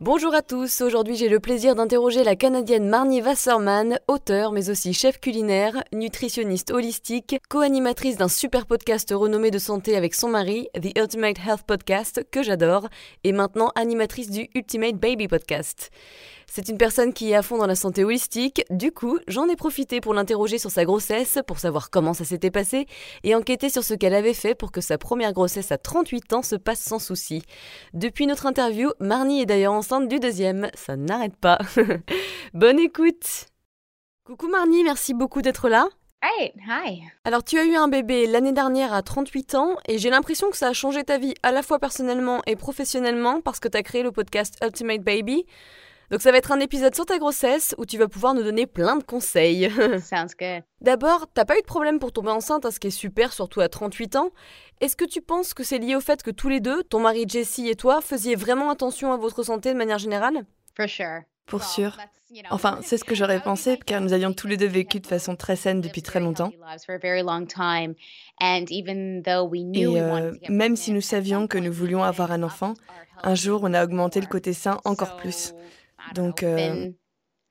Bonjour à tous, aujourd'hui j'ai le plaisir d'interroger la Canadienne Marnie Wasserman, auteure mais aussi chef culinaire, nutritionniste holistique, co-animatrice d'un super podcast renommé de santé avec son mari, The Ultimate Health Podcast, que j'adore, et maintenant animatrice du Ultimate Baby Podcast. C'est une personne qui est à fond dans la santé holistique, du coup, j'en ai profité pour l'interroger sur sa grossesse, pour savoir comment ça s'était passé, et enquêter sur ce qu'elle avait fait pour que sa première grossesse à 38 ans se passe sans souci. Depuis notre interview, Marnie est d'ailleurs enceinte du deuxième, ça n'arrête pas. Bonne écoute Coucou Marnie, merci beaucoup d'être là. Hey, hi. Alors tu as eu un bébé l'année dernière à 38 ans et j'ai l'impression que ça a changé ta vie à la fois personnellement et professionnellement parce que tu as créé le podcast Ultimate Baby. Donc ça va être un épisode sur ta grossesse où tu vas pouvoir nous donner plein de conseils. Sounds good. D'abord, t'as pas eu de problème pour tomber enceinte, hein, ce qui est super, surtout à 38 ans. Est-ce que tu penses que c'est lié au fait que tous les deux, ton mari Jesse et toi, faisiez vraiment attention à votre santé de manière générale? For sure. Pour sûr. Enfin, c'est ce que j'aurais pensé, car nous avions tous les deux vécu de façon très saine depuis très longtemps. Et euh, même si nous savions que nous voulions avoir un enfant, un jour on a augmenté le côté sain encore plus. Donc, euh,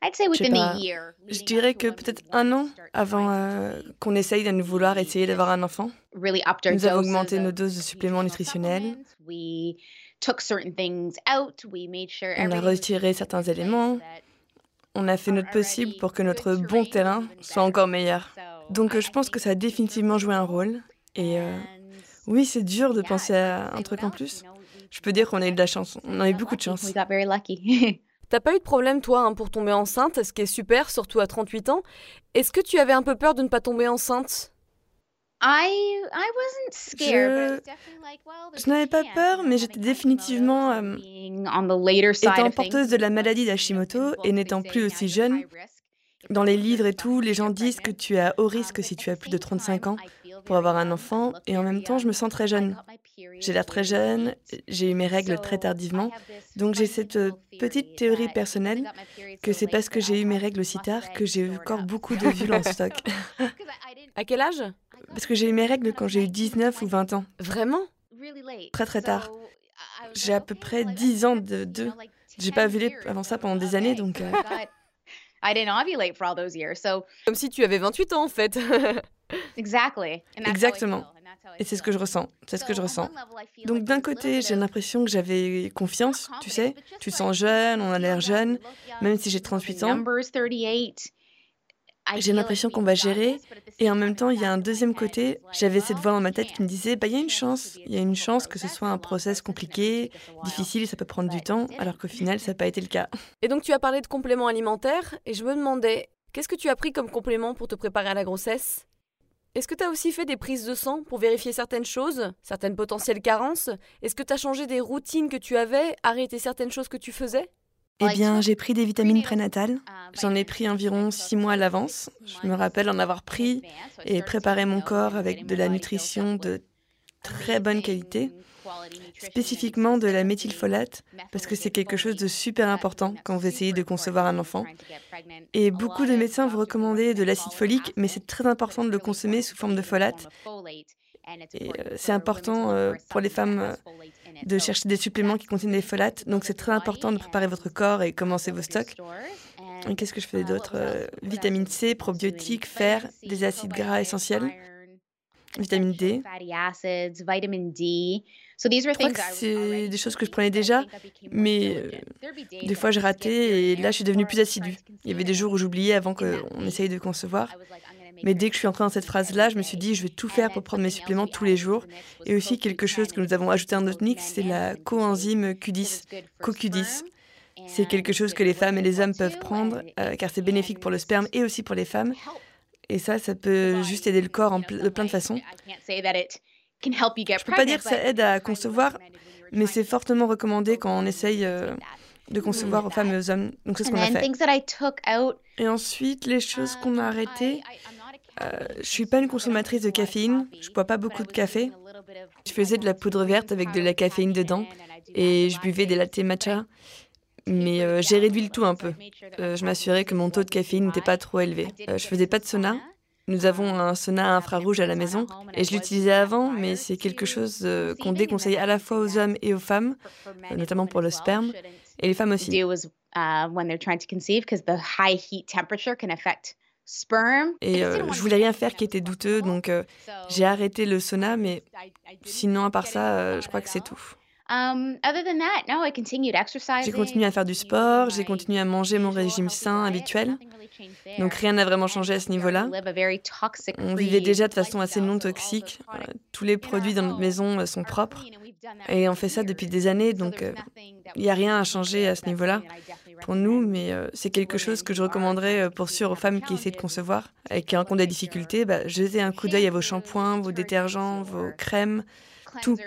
je dirais que peut-être un an avant euh, qu'on essaye de nous vouloir essayer d'avoir un enfant, nous avons augmenté nos doses de suppléments nutritionnels. On a retiré certains éléments. On a fait notre possible pour que notre bon terrain soit encore meilleur. Donc je pense que ça a définitivement joué un rôle. Et euh, oui, c'est dur de penser à un truc en plus. Je peux dire qu'on a eu de la chance. On a eu beaucoup de chance. T'as pas eu de problème, toi, hein, pour tomber enceinte, ce qui est super, surtout à 38 ans. Est-ce que tu avais un peu peur de ne pas tomber enceinte? Je, n'avais pas peur, mais j'étais définitivement... Euh, étant porteuse de la maladie d'Hashimoto et n'étant plus aussi jeune, dans les livres et tout, les gens disent que tu es à haut risque si tu as plus de 35 ans pour avoir un enfant, et en même temps, je me sens très jeune. J'ai l'air très jeune, j'ai eu mes règles très tardivement, donc j'ai cette euh, petite théorie personnelle que c'est parce que j'ai eu mes règles aussi tard que j'ai encore beaucoup de vues en stock. à quel âge? Parce que j'ai eu mes règles quand j'ai eu 19 ou 20 ans. Vraiment? Très très tard. J'ai à peu près 10 ans de deux. J'ai pas ovulé avant ça pendant des années, donc... Euh, Comme si tu avais 28 ans en fait. Exactement. Et c'est ce que je ressens. C'est ce que je ressens. Donc d'un côté, j'ai l'impression que j'avais confiance, tu sais. Tu sens jeune, on a l'air jeune, même si j'ai 38 ans. J'ai l'impression qu'on va gérer. Et en même temps, il y a un deuxième côté. J'avais cette voix dans ma tête qui me disait, bah, il y a une chance. Il y a une chance que ce soit un process compliqué, difficile, ça peut prendre du temps, alors qu'au final, ça n'a pas été le cas. Et donc, tu as parlé de compléments alimentaires, et je me demandais, qu'est-ce que tu as pris comme complément pour te préparer à la grossesse est-ce que tu as aussi fait des prises de sang pour vérifier certaines choses, certaines potentielles carences? Est-ce que tu as changé des routines que tu avais, arrêté certaines choses que tu faisais? Eh bien, j'ai pris des vitamines prénatales. J'en ai pris environ six mois à l'avance. Je me rappelle en avoir pris et préparé mon corps avec de la nutrition de très bonne qualité, spécifiquement de la méthylfolate, parce que c'est quelque chose de super important quand vous essayez de concevoir un enfant. Et beaucoup de médecins vous recommander de l'acide folique, mais c'est très important de le consommer sous forme de folate. Et euh, c'est important euh, pour les femmes euh, de chercher des suppléments qui contiennent des folates. Donc c'est très important de préparer votre corps et commencer vos stocks. Qu'est-ce que je faisais d'autre? Vitamine C, probiotiques, fer, des acides gras essentiels, vitamine D. Je crois que c'est des choses que je prenais déjà, mais des fois j'ai raté et là je suis devenue plus assidue. Il y avait des jours où j'oubliais avant qu'on essaye de concevoir. Mais dès que je suis entrée dans cette phrase-là, je me suis dit, je vais tout faire pour prendre mes suppléments tous les jours. Et aussi quelque chose que nous avons ajouté à notre mix, c'est la coenzyme Q10, CoQ10. C'est quelque chose que les femmes et les hommes peuvent prendre, euh, car c'est bénéfique pour le sperme et aussi pour les femmes. Et ça, ça peut juste aider le corps en de plein de façons. Je ne peux pas dire que ça aide à concevoir, mais c'est fortement recommandé quand on essaye euh, de concevoir aux femmes et aux hommes. Donc c'est ce qu'on a fait. Et ensuite, les choses qu'on a arrêtées, Euh, je suis pas une consommatrice de caféine, je bois pas beaucoup de café. Je faisais de la poudre verte avec de la caféine dedans et je buvais des latte matcha. Mais euh, j'ai réduit le tout un peu. Euh, je m'assurais que mon taux de caféine n'était pas trop élevé. Euh, je faisais pas de sauna. Nous avons un sauna infrarouge à la maison et je l'utilisais avant, mais c'est quelque chose qu'on déconseille à la fois aux hommes et aux femmes, notamment pour le sperme, et les femmes aussi. Et euh, je voulais rien faire qui était douteux, donc euh, j'ai arrêté le sauna, mais sinon, à part ça, euh, je crois que c'est tout. Um, j'ai continué à faire du sport, j'ai continué à manger mon régime sain habituel. Donc rien n'a vraiment changé à ce niveau-là. On vivait déjà de façon assez non toxique. Tous les produits dans notre maison sont propres. Et on fait ça depuis des années, donc il n'y a rien à changer à ce niveau-là pour nous, mais euh, c'est quelque chose que je recommanderais euh, pour sûr aux femmes qui essaient de concevoir et qui rencontrent des difficultés. Bah, jetez un coup d'œil à vos shampoings, vos détergents, vos crèmes, tout.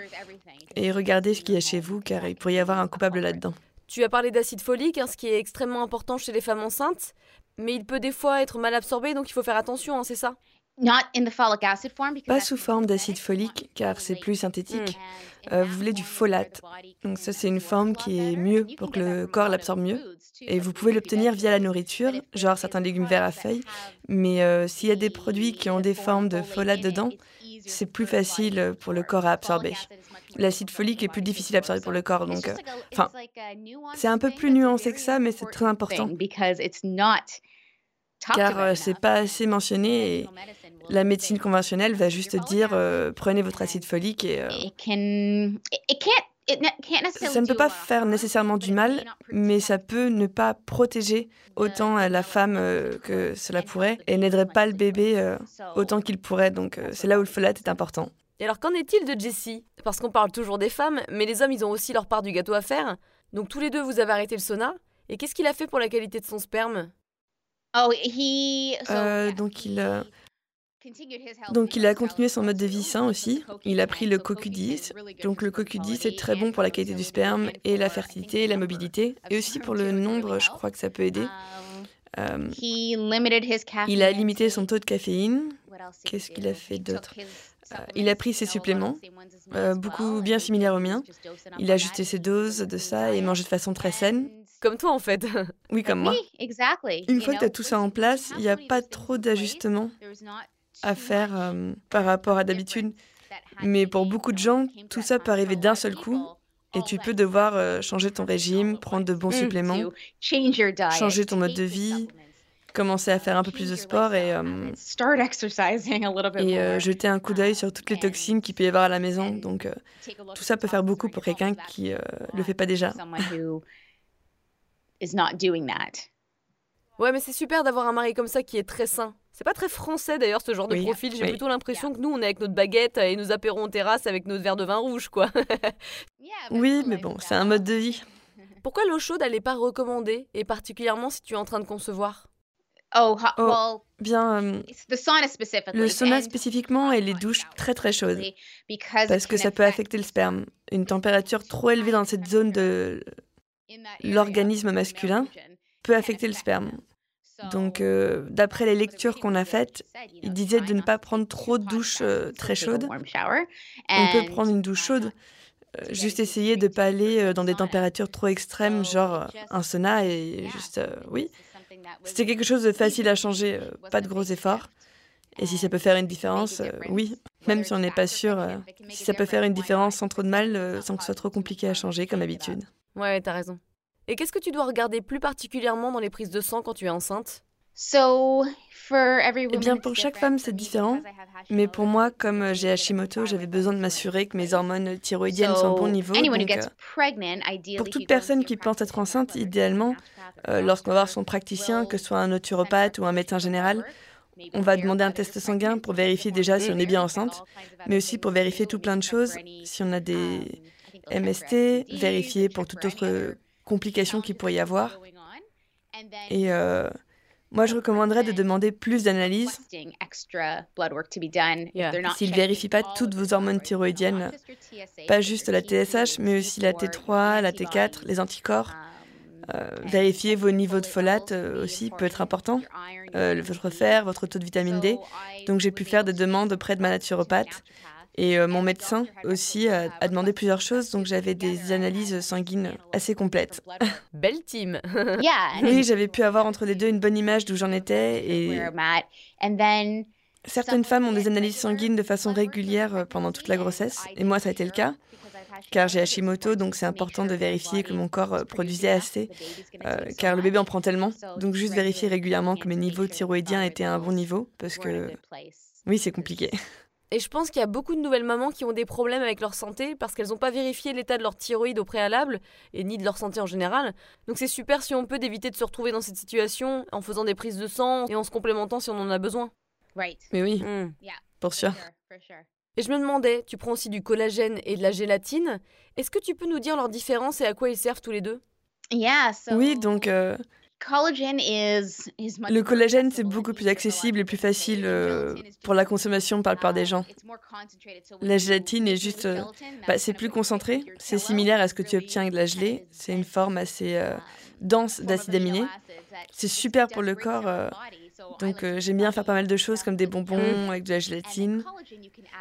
Et regardez ce qu'il y a chez vous, car il pourrait y avoir un coupable là-dedans. Tu as parlé d'acide folique, hein, ce qui est extrêmement important chez les femmes enceintes, mais il peut des fois être mal absorbé, donc il faut faire attention, hein, c'est ça? Pas sous forme d'acide folique, car c'est plus synthétique. Hmm. Euh, vous voulez du folate. Donc ça, c'est une forme qui est mieux pour que le corps l'absorbe mieux. Et vous pouvez l'obtenir via la nourriture, genre certains légumes verts à feuilles. Mais euh, s'il y a des produits qui ont des formes de folate dedans, c'est plus facile pour le corps à absorber. L'acide folique est plus difficile à absorber pour le corps, donc, euh, enfin, c'est un peu plus nuancé que ça, mais c'est très important car euh, c'est pas assez mentionné et la médecine conventionnelle va juste dire euh, prenez votre acide folique et euh, ça ne peut pas faire nécessairement du mal, mais ça peut ne pas protéger autant la femme que cela pourrait et n'aiderait pas le bébé autant qu'il pourrait. Donc c'est là où le folate est important. Et alors qu'en est-il de Jessie? Parce qu'on parle toujours des femmes, mais les hommes ils ont aussi leur part du gâteau à faire. Donc tous les deux vous avez arrêté le sauna. Et qu'est-ce qu'il a fait pour la qualité de son sperme? Oh, euh, donc il. Donc il a continué son mode de vie sain aussi. Il a pris le CoQ10. Donc le CoQ10 est très bon pour la qualité du sperme et la fertilité et la mobilité. Et aussi pour le nombre, je crois que ça peut aider. Um, euh, il a limité son taux de caféine. Qu'est-ce qu'il a fait d'autre? euh, il a pris ses suppléments, beaucoup bien similaires aux miens. Il a ajusté ses doses de ça et mangé de façon très saine. Comme toi, en fait. Oui, comme moi. Une fois que tu as tout ça en place, il n'y a pas trop d'ajustements à faire euh, par rapport à d'habitude. Mais pour beaucoup de gens, tout ça peut arriver d'un seul coup. Et tu peux devoir euh, changer ton régime, prendre de bons mm. suppléments, changer ton mode de vie, commencer à faire un peu plus de sport et, euh, et jeter un coup d'œil sur toutes les toxines qu'il peut y avoir à la maison. Donc tout ça peut faire beaucoup pour quelqu'un qui ne le fait pas déjà. Ouais, mais c'est super d'avoir un mari comme ça qui est très sain. C'est pas très français d'ailleurs ce genre de profil. J'ai plutôt l'impression que nous on est avec notre baguette et nous apérons en terrasse avec notre verre de vin rouge, quoi. oui, mais bon, c'est un mode de vie. Pourquoi l'eau chaude, elle n'est pas recommandée, et particulièrement si tu es en train de concevoir? Oh, oh bien, euh, le sauna spécifiquement et les douches très très chaudes, parce que ça peut affecter le sperme. Une température trop élevée dans cette zone de l'organisme masculin peut affecter le sperme. Donc, euh, d'après les lectures qu'on a faites, il disait de ne pas prendre trop de douches euh, très chaudes. On peut prendre une douche chaude, euh, juste essayer de ne pas aller dans des températures trop extrêmes, genre un sauna, et juste, oui. C'était quelque chose de facile à changer, pas de gros efforts. Et si ça peut faire une différence, oui, même si on n'est pas sûr, si ça peut faire une différence sans trop de mal, sans que ce soit trop compliqué à changer comme habitude. Ouais, t'as raison. Et qu'est-ce que tu dois regarder plus particulièrement dans les prises de sang quand tu es enceinte? Eh bien, pour chaque femme, c'est différent. Mais pour moi, comme euh, j'ai Hashimoto, j'avais besoin de m'assurer que mes hormones thyroïdiennes sont au bon niveau. Donc, euh, pour toute personne qui pense être enceinte, idéalement, euh, lorsqu'on va voir son praticien, que ce soit un naturopathe ou un médecin général, on va demander un test sanguin pour vérifier déjà si on est bien enceinte, mais aussi pour vérifier tout plein de choses, si on a des MST, vérifier pour toute autre complications qu'il pourrait y avoir. Et euh, moi, je recommanderais de demander plus d'analyses s'il ne vérifie pas toutes vos hormones thyroïdiennes, pas juste la TSH, mais aussi la T3, la T4, les anticorps. Euh, vérifier vos niveaux de folate euh, aussi peut être important. euh, votre fer, votre taux de vitamine D. Donc j'ai pu faire des demandes auprès de ma naturopathe. Et euh, mon médecin aussi a, demandé plusieurs choses, donc j'avais des analyses sanguines assez complètes. Belle team Oui, j'avais pu avoir entre les deux une bonne image d'où j'en étais. Et certaines femmes ont des analyses sanguines de façon régulière euh, pendant toute la grossesse, et moi ça a été le cas car j'ai Hashimoto, donc c'est important de vérifier que mon corps euh, produisait assez, car le bébé en prend tellement. Donc juste vérifier régulièrement que mes niveaux thyroïdiens étaient à un bon niveau, parce que oui, c'est compliqué. Et je pense qu'il y a beaucoup de nouvelles mamans qui ont des problèmes avec leur santé parce qu'elles n'ont pas vérifié l'état de leur thyroïde au préalable et ni de leur santé en général. Donc c'est super si on peut d'éviter de se retrouver dans cette situation en faisant des prises de sang et en se complémentant si on en a besoin. Mais oui, hmm. pour sûr. Et je me demandais, tu prends aussi du collagène et de la gélatine. Est-ce que tu peux nous dire leurs différences et à quoi ils servent tous les deux? Oui, donc euh, le collagène, c'est beaucoup plus accessible et plus facile euh, pour la consommation par le part des gens. La gélatine est juste... Euh, bah, c'est plus concentré. C'est similaire à ce que tu obtiens avec de la gelée. C'est une forme assez euh, dense d'acide aminé. C'est super pour le corps. Donc j'aime bien faire pas mal de choses comme des bonbons avec de la gélatine.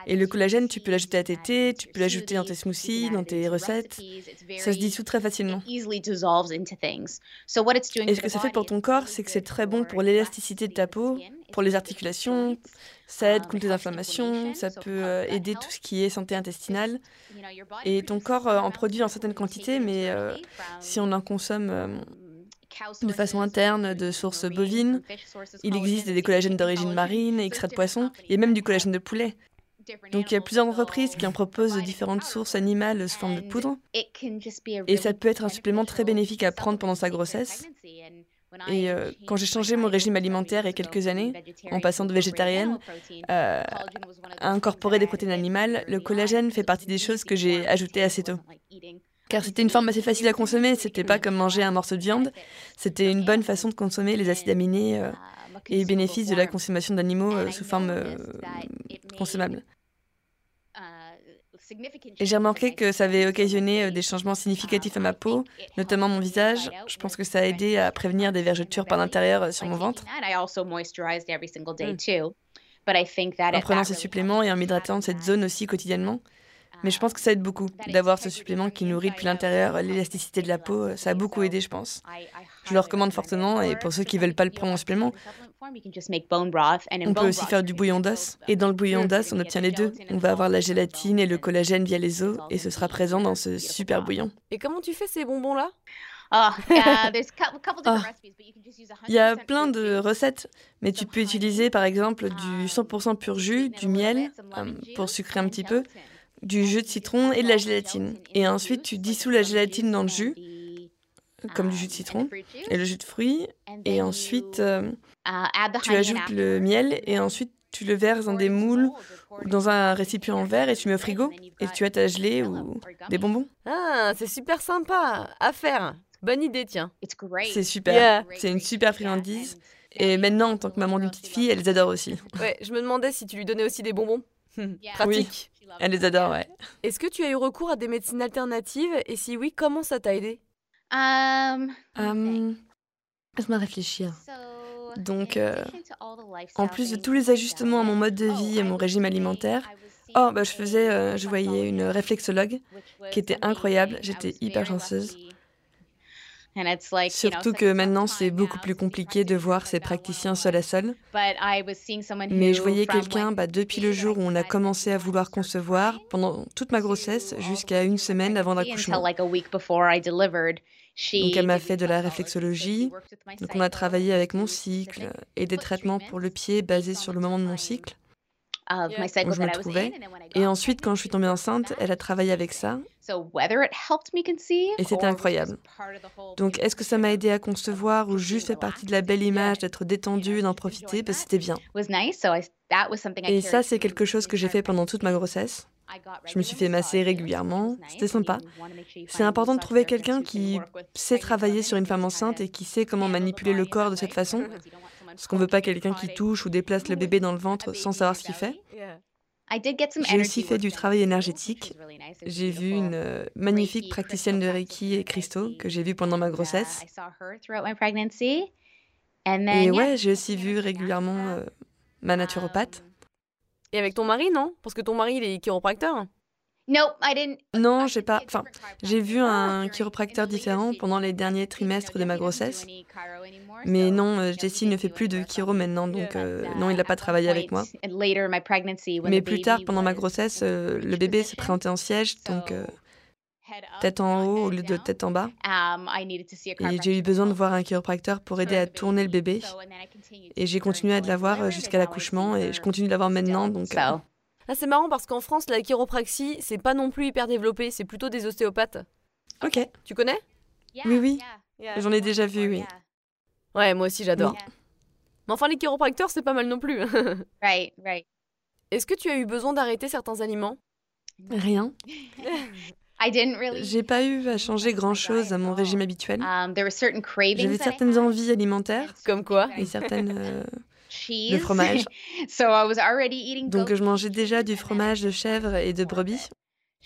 Et le collagène, tu peux l'ajouter à tes thés, tu peux l'ajouter dans tes smoothies, dans tes recettes. Ça se dissout très facilement. Et ce que ça fait pour ton corps, c'est que c'est très bon pour l'élasticité de ta peau, pour les articulations, ça aide contre les inflammations, ça peut euh, aider tout ce qui est santé intestinale. Et ton corps euh, en produit en certaines quantités, mais euh, si on en consomme de façon interne de sources bovines. Il existe des collagènes d'origine marine, extraits de poisson, et même du collagène de poulet. Donc il y a plusieurs entreprises qui en proposent différentes sources animales sous forme de poudre. Et ça peut être un supplément très bénéfique à prendre pendant sa grossesse. Et euh, quand j'ai changé mon régime alimentaire il y a quelques années, en passant de végétarienne euh, à incorporer des protéines animales, le collagène fait partie des choses que j'ai ajoutées assez tôt. Car c'était une forme assez facile à consommer, c'était pas comme manger un morceau de viande, c'était une bonne façon de consommer les acides aminés euh, et les bénéfices de la consommation d'animaux sous forme consommable. Et j'ai remarqué que ça avait occasionné euh, des changements significatifs à ma peau, notamment mon visage. Je pense que ça a aidé à prévenir des vergetures par l'intérieur euh, sur mon ventre. En prenant ces suppléments et en m'hydratant de cette zone aussi quotidiennement. Mais je pense que ça aide beaucoup d'avoir ce supplément qui nourrit depuis l'intérieur l'élasticité de la peau. Ça a beaucoup aidé, je pense. Je le recommande fortement et pour ceux qui ne veulent pas le prendre en supplément, on peut aussi faire du bouillon d'os. Et dans le bouillon d'os, on obtient les deux. On va avoir la gélatine et le collagène via les os et ce sera présent dans ce super bouillon. Et comment tu fais ces bonbons-là? Ah, ah. Il y a plein de recettes, mais tu peux utiliser par exemple du 100% pur jus, du miel euh, pour sucrer un petit peu, du jus de citron et de la gélatine. Et ensuite, tu dissous la gélatine dans le jus, comme du jus de citron et le jus de fruits. Et ensuite, euh, tu ajoutes le miel et ensuite tu le verses dans des moules ou dans un récipient en verre et tu mets au frigo. Et tu as ta gelée ou des bonbons. Ah, c'est super sympa à faire. Bonne idée, tiens. C'est super. C'est une super friandise. Et maintenant, en tant que maman d'une petite fille, elle les adore aussi. Ouais, je me demandais si tu lui donnais aussi des bonbons. Pratique. Elle les adore, ouais. Est-ce que tu as eu recours à des médecines alternatives? Et si oui, comment ça t'a aidé? Um, um, Laisse-moi réfléchir. Donc, euh, en plus de tous les ajustements à mon mode de vie et mon régime alimentaire, oh, bah, je faisais, euh, je voyais une réflexologue qui était incroyable. J'étais hyper chanceuse. Surtout que maintenant, c'est beaucoup plus compliqué de voir ces praticiens seul à seul. Mais je voyais quelqu'un bah, depuis le jour où on a commencé à vouloir concevoir, pendant toute ma grossesse, jusqu'à une semaine avant l'accouchement. Donc elle m'a fait de la réflexologie. Donc on a travaillé avec mon cycle et des traitements pour le pied basés sur le moment de mon cycle où je me trouvais. Et ensuite, quand je suis tombée enceinte, elle a travaillé avec ça. Et c'était incroyable. Donc, est-ce que ça m'a aidé à concevoir ou juste fait partie de la belle image d'être détendue et d'en profiter? Ben, C'était bien. Et ça, c'est quelque chose que j'ai fait pendant toute ma grossesse. Je me suis fait masser régulièrement, c'était sympa. C'est important de trouver quelqu'un qui sait travailler sur une femme enceinte et qui sait comment manipuler le corps de cette façon, parce qu'on ne veut pas quelqu'un qui touche ou déplace le bébé dans le ventre sans savoir ce qu'il fait. J'ai aussi fait du travail énergétique. J'ai vu une euh, magnifique praticienne de Reiki et cristaux que j'ai vue pendant ma grossesse. Et ouais, j'ai aussi vu régulièrement euh, ma naturopathe. Et avec ton mari, non? Parce que ton mari, il est chiropracteur non, j'ai pas. Enfin, j'ai vu un chiropracteur différent pendant les derniers trimestres de ma grossesse. Mais non, euh, Jessie ne fait plus de chiro maintenant, donc euh, non, il n'a pas travaillé avec moi. Mais plus tard, pendant ma grossesse, euh, le bébé s'est présenté en siège, donc tête en haut au lieu de tête en bas. Um, Et j'ai eu besoin de voir un chiropracteur pour aider à tourner le bébé. Et j'ai continué à l'avoir jusqu'à l'accouchement et je continue de l'avoir maintenant, donc. Ah, c'est marrant parce qu'en France, la chiropraxie, c'est pas non plus hyper développé, c'est plutôt des ostéopathes. Ok. Tu connais? Oui, oui. J'en ai déjà vu, oui. Ouais, moi aussi, j'adore. Mais enfin, les chiropracteurs, c'est pas mal non plus. right, right. Est-ce que tu as eu besoin d'arrêter certains aliments? Rien. J'ai pas eu à changer grand-chose à mon régime habituel. Um, J'avais certaines envies alimentaires. Comme quoi Et certaines... Euh, le fromage. Donc je mangeais déjà du fromage de chèvre et de brebis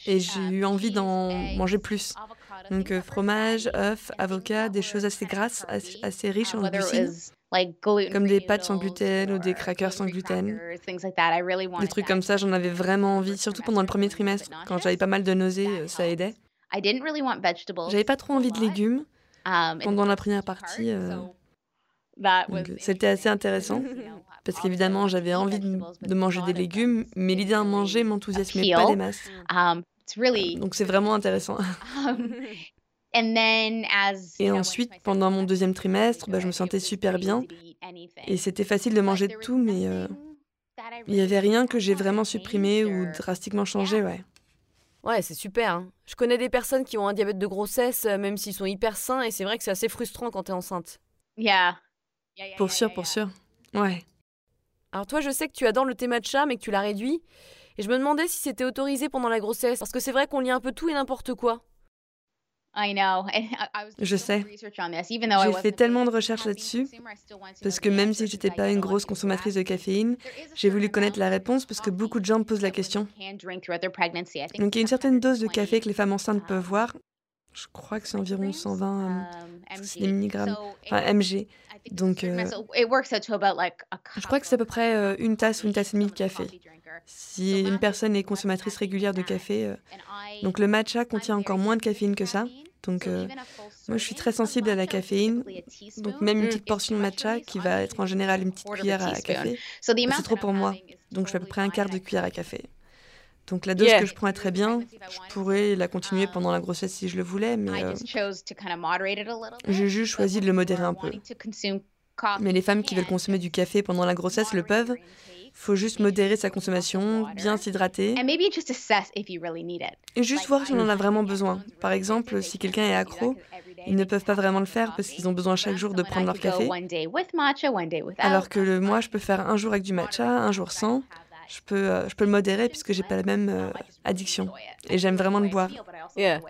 et j'ai eu envie d'en manger plus. Donc euh, fromage, œufs, avocat, des choses assez grasses, assez, riches en glucides, comme des pâtes sans gluten ou des crackers sans gluten. Des trucs comme ça, j'en avais vraiment envie, surtout pendant le premier trimestre, quand j'avais pas mal de nausées, ça aidait. J'avais pas trop envie de légumes. Um, pendant la première partie, euh, c'était assez intéressant parce qu'évidemment j'avais envie de, manger des légumes, mais l'idée d'en manger m'enthousiasmait pas des masses. Um, Donc c'est vraiment intéressant. Um, et ensuite, pendant mon deuxième trimestre, bah, je me sentais super bien et c'était facile de manger de tout, mais euh, il n'y avait rien que j'ai vraiment supprimé ou drastiquement changé, ouais. Ouais, c'est super. Hein. Je connais des personnes qui ont un diabète de grossesse, euh, même s'ils sont hyper sains, et c'est vrai que c'est assez frustrant quand tu es enceinte. Yeah. Pour sûr, pour sûr. Ouais. Alors toi, je sais que tu adores le thé matcha, mais que tu l'as réduit. Et je me demandais si c'était autorisé pendant la grossesse, parce que c'est vrai qu'on lit un peu tout et n'importe quoi. Je sais. J'ai fait tellement de recherches là-dessus, parce que même si j'étais pas une grosse consommatrice de caféine, j'ai voulu connaître la réponse parce que beaucoup de gens me posent la question. Donc il y a une certaine dose de café que les femmes enceintes peuvent boire, je crois que c'est environ 120 euh, milligrammes, enfin mg. Donc, euh, je crois que c'est à peu près euh, une tasse ou une tasse et demie de café. Si une personne est consommatrice régulière de café, donc le matcha contient encore moins de caféine que ça. Donc, moi, je suis très sensible à la caféine. Donc, même une petite portion de matcha, qui va être en général une petite cuillère à café, c'est trop pour moi. Donc, je fais à peu près un quart de cuillère à café. Donc la dose que je prends est très bien. Je pourrais la continuer pendant la grossesse si je le voulais, mais euh, j'ai juste choisi de le modérer un peu. Mais les femmes qui veulent consommer du café pendant la grossesse le peuvent. Faut juste modérer sa consommation, bien s'hydrater. Et juste voir si on en a vraiment besoin. Par exemple, si quelqu'un est accro, ils ne peuvent pas vraiment le faire parce qu'ils ont besoin chaque jour de prendre leur café. Alors que moi, je peux faire un jour avec du matcha, un jour sans je peux, euh, je peux le modérer puisque j'ai pas la même euh, addiction. Et j'aime vraiment le boire.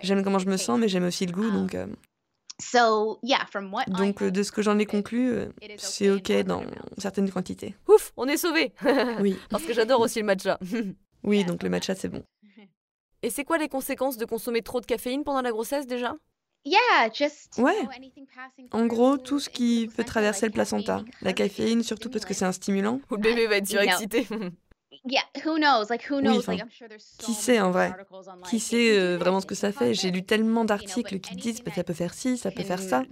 J'aime comment je me sens, mais j'aime aussi le goût. Donc, euh, donc de ce que j'en ai conclu, c'est OK dans certaines quantités. Ouf, on est sauvés Oui. Parce que j'adore aussi le matcha. oui, donc le matcha, c'est bon. Et c'est quoi les conséquences de consommer trop de caféine pendant la grossesse déjà? Ouais. En gros, tout ce qui peut traverser le placenta. La caféine, surtout parce que c'est un stimulant. le bébé va être surexcité. Qui sait en vrai? Qui sait euh, vraiment ce que ça fait? J'ai lu tellement d'articles qui disent que ça peut faire ci, ça peut faire ça.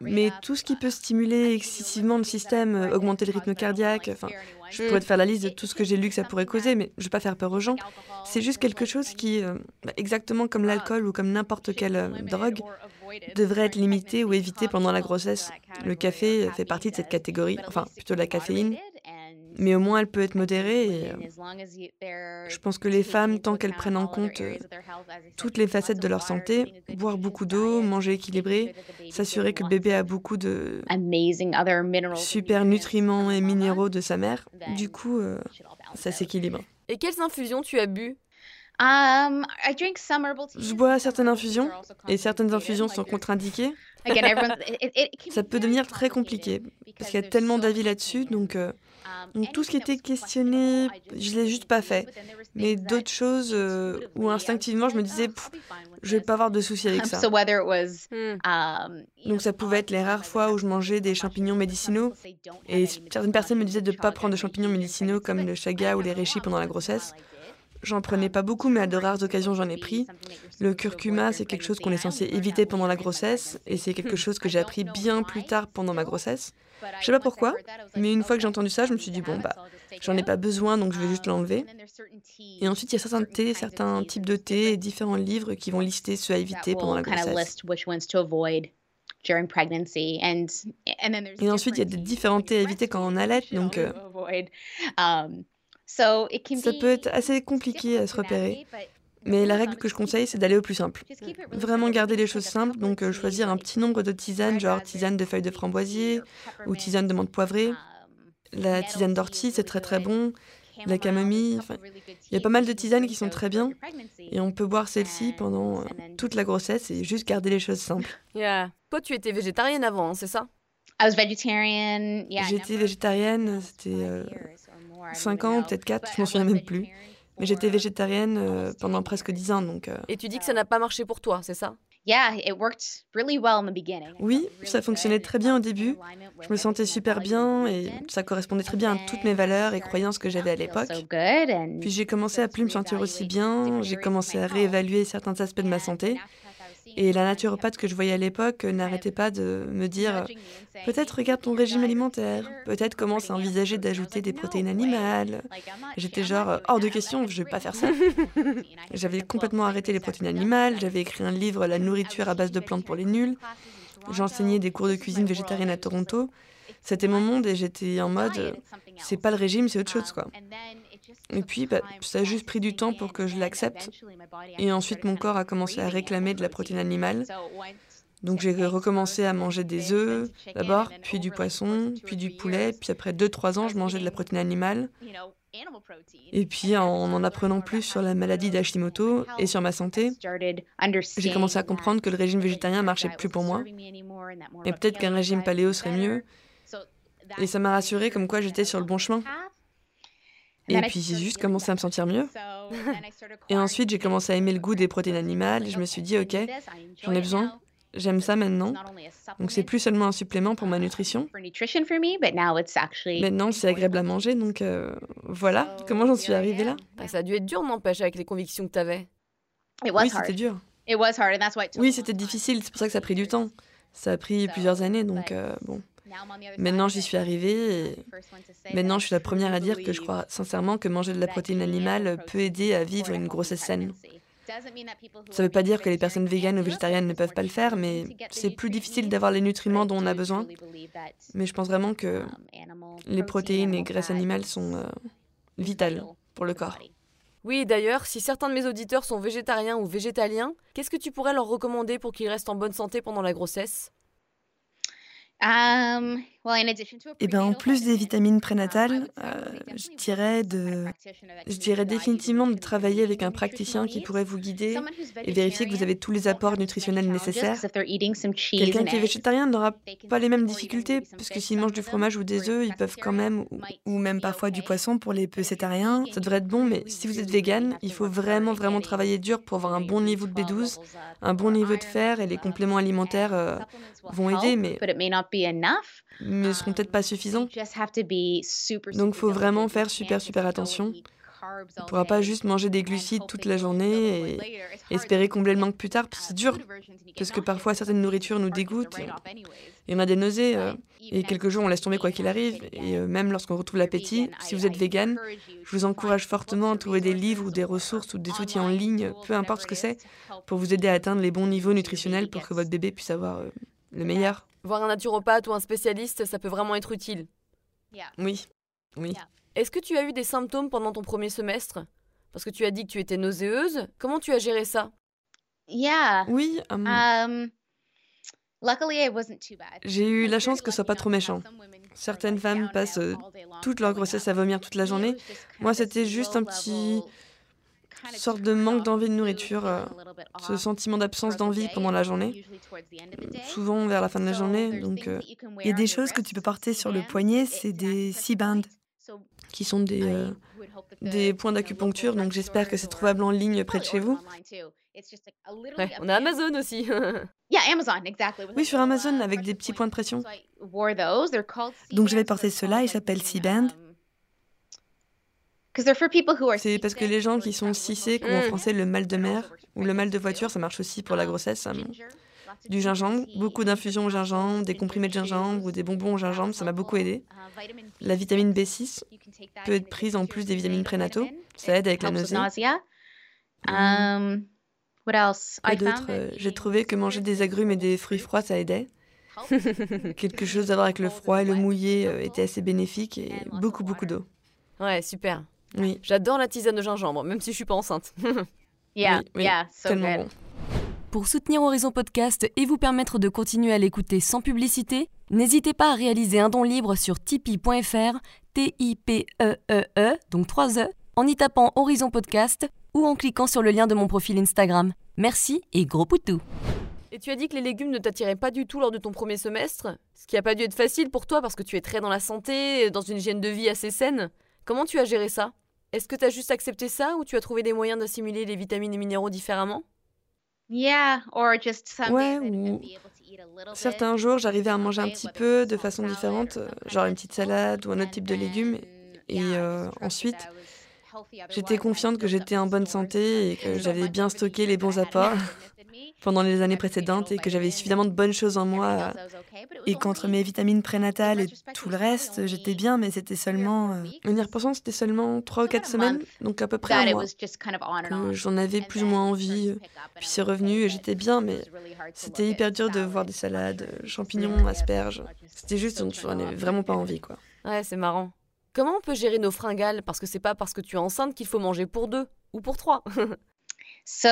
Mais tout ce qui peut stimuler excessivement le système, euh, augmenter le rythme cardiaque, enfin, je pourrais te faire la liste de tout ce que j'ai lu que ça pourrait causer, mais je ne vais pas faire peur aux gens. C'est juste quelque chose qui, euh, bah, exactement comme l'alcool ou comme n'importe quelle drogue, devrait être limité ou évité pendant la grossesse. Le café fait partie de cette catégorie, enfin plutôt la caféine mais au moins elle peut être modérée. Euh, je pense que les femmes, tant qu'elles prennent en compte euh, toutes les facettes de leur santé, boire beaucoup d'eau, manger équilibré, s'assurer que le bébé a beaucoup de super nutriments et minéraux de sa mère, du coup, euh, ça s'équilibre. Et quelles infusions tu as bu? Um, je bois certaines infusions et certaines infusions sont contre-indiquées. Ça peut devenir très compliqué parce qu'il y a tellement d'avis là-dessus. Donc, euh, donc tout ce qui était questionné, je l'ai juste pas fait. Mais d'autres choses euh, où instinctivement je me disais, je vais pas avoir de soucis avec ça. Hmm. Um, donc ça pouvait être les rares fois où je mangeais des champignons médicinaux. Et certaines personnes me disaient de ne pas prendre de champignons médicinaux comme le chaga ou les réchis pendant la grossesse. J'en prenais pas beaucoup, mais à de rares occasions, j'en ai pris. Le curcuma, c'est quelque chose qu'on est censé éviter pendant la grossesse, et c'est quelque chose que j'ai appris bien plus tard pendant ma grossesse. Je sais pas pourquoi, mais une fois que j'ai entendu ça, je me suis dit, bon, bah, j'en ai pas besoin, donc je vais juste l'enlever. Et ensuite, il y a certains thés, certains types de thé et différents livres qui vont lister ceux à éviter pendant la grossesse. Et ensuite, il y a des différents thés à éviter quand on allait, donc... Euh, ça peut être assez compliqué à se repérer, mais la règle que je conseille, c'est d'aller au plus simple. Vraiment garder les choses simples, donc euh, choisir un petit nombre de tisanes, genre tisane de feuilles de framboisier ou tisane de menthe poivrée. Um, la tisane d'ortie, c'est très très bon. La camomille, il y a pas mal de tisanes qui sont très bien. Et on peut boire celle-ci pendant euh, toute la grossesse et juste garder les choses simples. Yeah. Toi, tu étais végétarienne avant, hein, c'est ça? J'étais végétarienne, c'était 5 ans, peut-être 4, je m'en souviens même plus. Mais j'étais végétarienne euh, pendant presque 10 ans, donc... Euh. Et tu dis que ça n'a pas marché pour toi, c'est ça? Oui, ça fonctionnait très bien au début. Je me sentais super bien et ça correspondait très bien à toutes mes valeurs et croyances que j'avais à l'époque. Puis j'ai commencé à plus me sentir aussi bien, j'ai commencé à réévaluer certains aspects de ma santé et la naturopathe que je voyais à l'époque n'arrêtait pas de me dire peut-être regarde ton régime alimentaire, peut-être commence à envisager d'ajouter des protéines animales. J'étais genre hors de question, je vais pas faire ça. J'avais complètement arrêté les protéines animales, j'avais écrit un livre La nourriture à base de plantes pour les nuls. J'enseignais des cours de cuisine végétarienne à Toronto. C'était mon monde et j'étais en mode c'est pas le régime, c'est autre chose quoi. Et puis, bah, ça a juste pris du temps pour que je l'accepte. Et ensuite, mon corps a commencé à réclamer de la protéine animale. Donc j'ai recommencé à manger des œufs d'abord, puis du poisson, puis du poulet. Puis après 2-3 ans, je mangeais de la protéine animale. Et puis en en apprenant plus sur la maladie d'Hashimoto et sur ma santé, j'ai commencé à comprendre que le régime végétarien marchait plus pour moi. Et peut-être qu'un régime paléo serait mieux. Et ça m'a rassuré comme quoi j'étais sur le bon chemin. Et puis j'ai juste commencé à me sentir mieux. Et ensuite, j'ai commencé à aimer le goût des protéines animales. Et je me suis dit, OK, j'en ai besoin. J'aime ça maintenant. Donc c'est plus seulement un supplément pour ma nutrition. Maintenant, c'est agréable à manger. Donc euh, voilà comment j'en suis arrivée là? Bah, ça a dû être dur, n'empêche, avec les convictions que tu avais. Oui, c'était dur. Oui, c'était difficile. C'est pour ça que ça a pris du temps. Ça a pris plusieurs années. Donc euh, bon. Maintenant, j'y suis arrivée et maintenant, je suis la première à dire que je crois sincèrement que manger de la protéine animale peut aider à vivre une grossesse saine. Ça ne veut pas dire que les personnes véganes ou végétariennes ne peuvent pas le faire, mais c'est plus difficile d'avoir les nutriments dont on a besoin. Mais je pense vraiment que les protéines et graisses animales sont euh, vitales pour le corps. Oui, d'ailleurs, si certains de mes auditeurs sont végétariens ou végétaliens, qu'est-ce que tu pourrais leur recommander pour qu'ils restent en bonne santé pendant la grossesse? Um, et ben, en plus des vitamines prénatales, euh, je, dirais de, je dirais définitivement de travailler avec un praticien qui pourrait vous guider et vérifier que vous avez tous les apports nutritionnels nécessaires. Quelqu'un qui est végétarien n'aura pas les mêmes difficultés, parce que s'ils mangent du fromage ou des œufs, ils peuvent quand même, ou, même parfois du poisson pour les pescétariens. Ça devrait être bon, mais si vous êtes vegan, il faut vraiment, vraiment travailler dur pour avoir un bon niveau de B12, un bon niveau de fer, et les compléments alimentaires euh, vont aider, mais mais ne seront peut-être pas suffisants. Donc il faut vraiment faire super super attention. On ne pourra pas juste manger des glucides toute la journée et espérer combler le manque plus tard, c'est dur. Parce que parfois certaines nourritures nous dégoûtent, et on a des nausées, euh, et quelques jours on laisse tomber quoi qu'il arrive, et euh, même lorsqu'on retrouve l'appétit, si vous êtes vegan, je vous encourage fortement à trouver des livres ou des ressources ou des outils en ligne, peu importe ce que c'est, pour vous aider à atteindre les bons niveaux nutritionnels pour que votre bébé puisse avoir euh, le meilleur. Voir un naturopathe ou un spécialiste, ça peut vraiment être utile. Oui, oui. Est-ce que tu as eu des symptômes pendant ton premier semestre? Parce que tu as dit que tu étais nauséeuse. Comment tu as géré ça? Oui. Um, um, j'ai eu la chance que ce soit pas trop méchant. Certaines femmes passent euh, toute leur grossesse à vomir toute la journée. Moi, c'était juste un petit sorte de manque d'envie de nourriture, euh, ce sentiment d'absence d'envie pendant la journée, souvent vers la fin de la journée. Donc, euh, il y a des choses que tu peux porter sur le poignet, c'est des C-bands. qui sont des, euh, des points d'acupuncture. Donc, j'espère que c'est trouvable en ligne près de chez vous. Ouais, on a Amazon aussi. Oui, sur Amazon avec des petits points de pression. Donc je vais porter cela, il s'appelle C-band. C'est parce que les gens qui sont cissés, comme en Mm. français le mal de mer ou le mal de voiture, ça marche aussi pour la grossesse. ça m- Du gingembre, beaucoup d'infusions au gingembre, des comprimés de gingembre ou des bonbons au gingembre, ça m'a beaucoup aidé. La vitamine B6 peut être prise en plus des vitamines prénataux. Ça aide avec la nausée. Um, what else? Quoi I d'autre? found Euh, that J'ai trouvé que manger des agrumes et des fruits froids, ça aidait. Quelque chose à voir avec le froid et le mouillé euh, était assez bénéfique et beaucoup, beaucoup d'eau. ouais, super. Oui, J'adore la tisane de gingembre, même si je suis pas enceinte. Yeah, oui, oui, yeah, so tellement good. bon. Pour soutenir Horizon Podcast et vous permettre de continuer à l'écouter sans publicité, n'hésitez pas à réaliser un don libre sur tipeee.fr, T-I-P-E-E-E, E donc 3 E, en y tapant Horizon Podcast ou en cliquant sur le lien de mon profil Instagram. Merci et gros poutou Et tu as dit que les légumes ne t'attiraient pas du tout lors de ton premier semestre, ce qui a pas dû être facile pour toi parce que tu es très dans la santé, dans une hygiène de vie assez saine. Comment tu as géré ça? Est-ce que tu as juste accepté ça ou tu as trouvé des moyens d'assimiler les vitamines et minéraux différemment? Yeah, or just some Ouais, ou be able to eat a little bit. Certains jours, j'arrivais à manger un petit peu de façon différente, genre une petite salade ou un autre type de légumes. Et euh, ensuite, j'étais confiante que j'étais en bonne santé et que j'avais bien stocké les bons apports pendant les années précédentes et que j'avais suffisamment de bonnes choses en moi. Et qu'entre mes vitamines prénatales et tout le reste, j'étais bien, mais c'était seulement... euh, En y repensant, c'était seulement 3 ou 4 semaines, donc à peu près un mois. j'en avais plus ou moins envie. Puis c'est revenu et j'étais bien, mais c'était hyper dur de voir des salades, euh, champignons, asperges. C'était juste, j'en avais vraiment pas envie, quoi. Ouais, c'est marrant. Comment on peut gérer nos fringales? Parce que c'est pas parce que tu es enceinte qu'il faut manger pour deux ou pour trois. So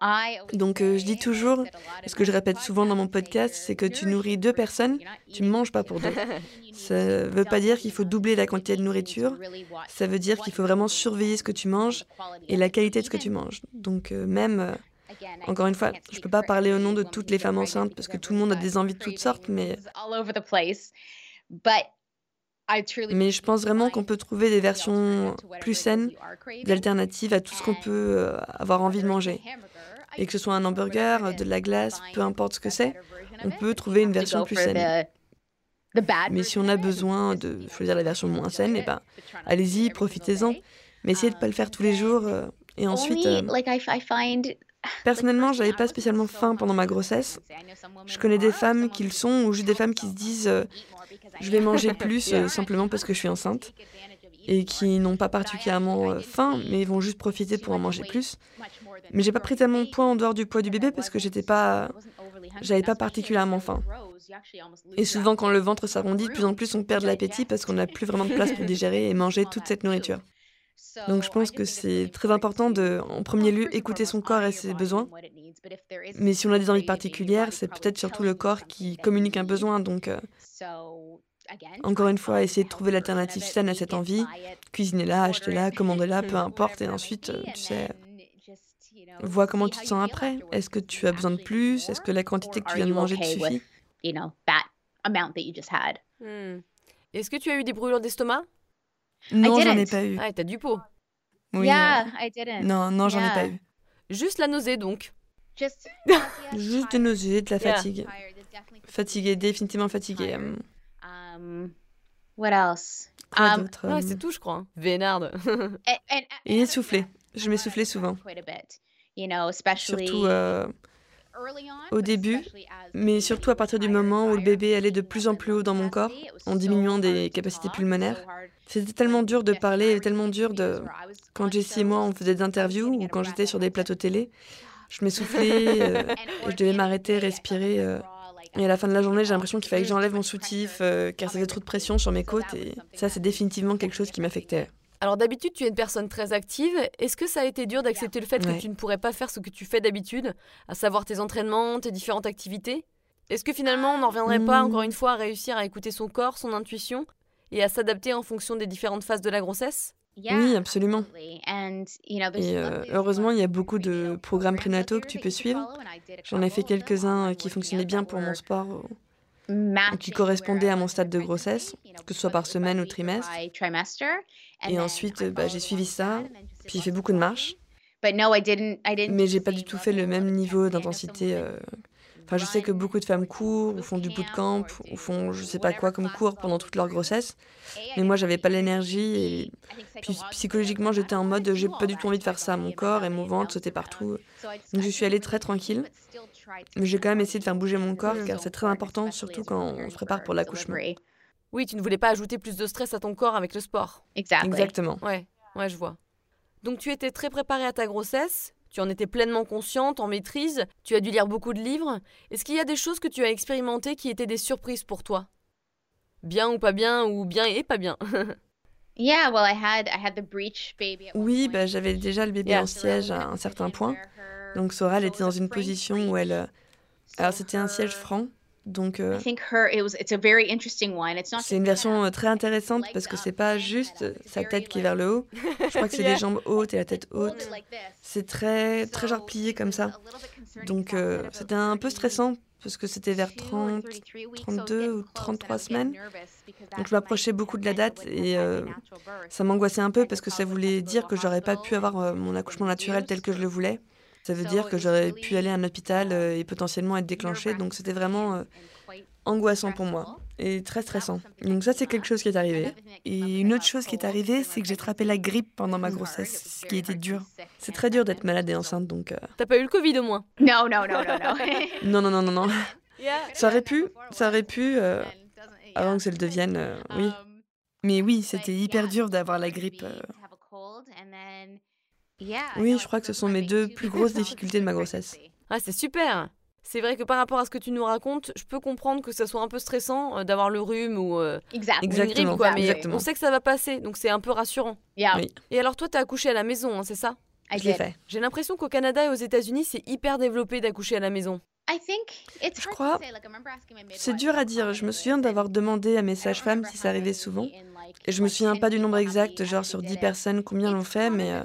I always Donc euh, je dis toujours, ce que je répète souvent dans mon podcast, c'est que tu nourris deux personnes, tu ne manges pas pour deux. Ça veut pas dire qu'il faut doubler la quantité de nourriture, ça veut dire qu'il faut vraiment surveiller ce que tu manges et la qualité de ce que tu manges. Donc euh, même, euh, encore une fois, je peux pas parler au nom de toutes les femmes enceintes parce que tout le monde a des envies de toutes sortes, mais, mais je pense vraiment qu'on peut trouver des versions plus saines, d'alternatives à tout ce qu'on peut euh, avoir envie de manger. Et que ce soit un hamburger, de la glace, peu importe ce que c'est, on peut trouver une version plus saine. Mais si on a besoin de choisir la version moins saine, eh ben, allez-y, profitez-en. Mais essayez de pas le faire tous les jours. et ensuite, euh, personnellement, j'avais pas spécialement faim pendant ma grossesse. Je connais des femmes qui le sont ou juste des femmes qui se disent euh, je vais manger plus euh, simplement parce que je suis enceinte et qui n'ont pas particulièrement euh, faim, mais vont juste profiter pour en manger plus. Mais j'ai pas pris tellement de poids en dehors du poids du bébé parce que j'étais pas, j'avais pas particulièrement faim. Et souvent, quand le ventre s'arrondit, de plus en plus, on perd de l'appétit parce qu'on n'a plus vraiment de place pour digérer et manger toute cette nourriture. Donc, je pense que c'est très important de, en premier lieu, écouter son corps et ses besoins. Mais si on a des envies particulières, c'est peut-être surtout le corps qui communique un besoin. Donc, euh, encore une fois, essayer de trouver l'alternative saine à cette envie. Cuisinez-la, achetez-la, commandez-la, peu importe. Et ensuite, euh, tu sais, vois comment tu te sens après. Est-ce que tu as besoin de plus? Est-ce que la quantité que tu viens de manger te suffit? Hmm. Est-ce que tu as eu des brûlures d'estomac? Non, j'en ai didn't. pas eu. Ah, t'as du pot. Oui, yeah, euh, I didn't. Non, non, j'en ai pas eu. Juste la nausée donc. Just Juste des nausées, de la Yeah. Fatigué, définitivement fatigué. hum. Um, what else? Quoi Um, hum? c'est tout, je crois. hein. Vénarde. And, and, Et essoufflé. Je m'essoufflais souvent. Quite a bit, you know, especially Surtout euh, early on, au but début, mais the surtout à partir du moment où le bébé allait de plus en plus haut dans mon corps, en diminuant des capacités pulmonaires. C'était tellement dur de parler, et tellement dur de... Quand Jessie et moi, on faisait des interviews ou quand j'étais sur des plateaux télé, je m'essoufflais euh, et je devais m'arrêter, respirer. euh, et à la fin de la journée, j'ai l'impression qu'il fallait que j'enlève mon soutif euh, car ça faisait trop de pression sur mes côtes et ça, c'est définitivement quelque chose qui m'affectait. Alors d'habitude, tu es une personne très active. Est-ce que ça a été dur d'accepter le fait Ouais. que tu ne pourrais pas faire ce que tu fais d'habitude, à savoir tes entraînements, tes différentes activités? Est-ce que finalement, on n'en reviendrait pas Hmm. encore une fois à réussir à écouter son corps, son intuition et à s'adapter en fonction des différentes phases de la grossesse? Oui, absolument. Et euh, heureusement, il y a beaucoup de programmes prénataux que tu peux suivre. J'en ai fait quelques-uns qui fonctionnaient bien pour mon sport, qui correspondaient à mon stade de grossesse, que ce soit par semaine ou trimestre. Et ensuite, bah, j'ai suivi ça, puis j'ai fait beaucoup de marches. Mais j'ai pas du tout fait le même niveau d'intensité euh, Enfin, je sais que beaucoup de femmes courent ou font du bootcamp ou font je sais pas quoi comme cours pendant toute leur grossesse. Mais moi, j'avais pas l'énergie et puis psychologiquement, j'étais en mode j'ai pas du tout envie de faire ça. Mon corps et mon ventre sautaient partout. Donc je suis allée très tranquille. Mais j'ai quand même essayé de faire bouger mon corps car c'est très important, surtout quand on se prépare pour l'accouchement. Oui, tu ne voulais pas ajouter plus de stress à ton corps avec le sport. Exactement. Ouais, ouais, je vois. Donc tu étais très préparée à ta grossesse, tu en étais pleinement consciente, en maîtrise, tu as dû lire beaucoup de livres. Est-ce qu'il y a des choses que tu as expérimentées qui étaient des surprises pour toi? Bien ou pas bien, ou bien et pas bien. Oui, bah, j'avais déjà le bébé en siège à un certain point. Donc Sora, elle était dans une position où elle... Euh, alors c'était un siège franc, donc, euh, c'est une version euh, très intéressante parce que c'est pas juste sa tête qui est vers le haut. Je crois que c'est les jambes hautes et la tête haute. C'est très, très genre plié comme ça. Donc, euh, c'était un peu stressant parce que c'était vers 30, 32 ou 33 semaines. Donc, je m'approchais beaucoup de la date et ça m'angoissait un peu parce que ça voulait dire que j'aurais pas pu avoir mon accouchement naturel tel que je le voulais. Ça veut dire que j'aurais pu aller à un hôpital euh, et potentiellement être déclenchée. Donc c'était vraiment euh, angoissant pour moi et très stressant. Donc ça, c'est quelque chose qui est arrivé. Et une autre chose qui est arrivée, c'est que j'ai attrapé la grippe pendant ma grossesse, ce qui était dur. C'est très dur d'être malade et enceinte, donc... Euh. T'as pas eu le Covid au moins? Non, non, non, non, non. non, non, non, non, non. Ça aurait pu, ça aurait pu, avant que ça le devienne, oui. Um, Mais oui, c'était hyper dur d'avoir la grippe. Oui, je crois que ce sont mes deux plus grosses difficultés de ma grossesse. Ah, c'est super c'est vrai que par rapport à ce que tu nous racontes, je peux comprendre que ça soit un peu stressant euh, d'avoir le rhume ou euh, Exactement. une grippe, quoi. Mais on sait que ça va passer, donc c'est un peu rassurant. Et alors toi, tu as accouché à la maison, hein, c'est ça? Je l'ai fait. J'ai l'impression qu'au Canada et aux États-Unis, c'est hyper développé d'accoucher à la maison. Je crois. C'est dur à dire. Je me souviens d'avoir demandé à mes sages-femmes si ça arrivait souvent. Et je me souviens pas du nombre exact, genre sur 10 personnes, combien l'ont fait, mais euh,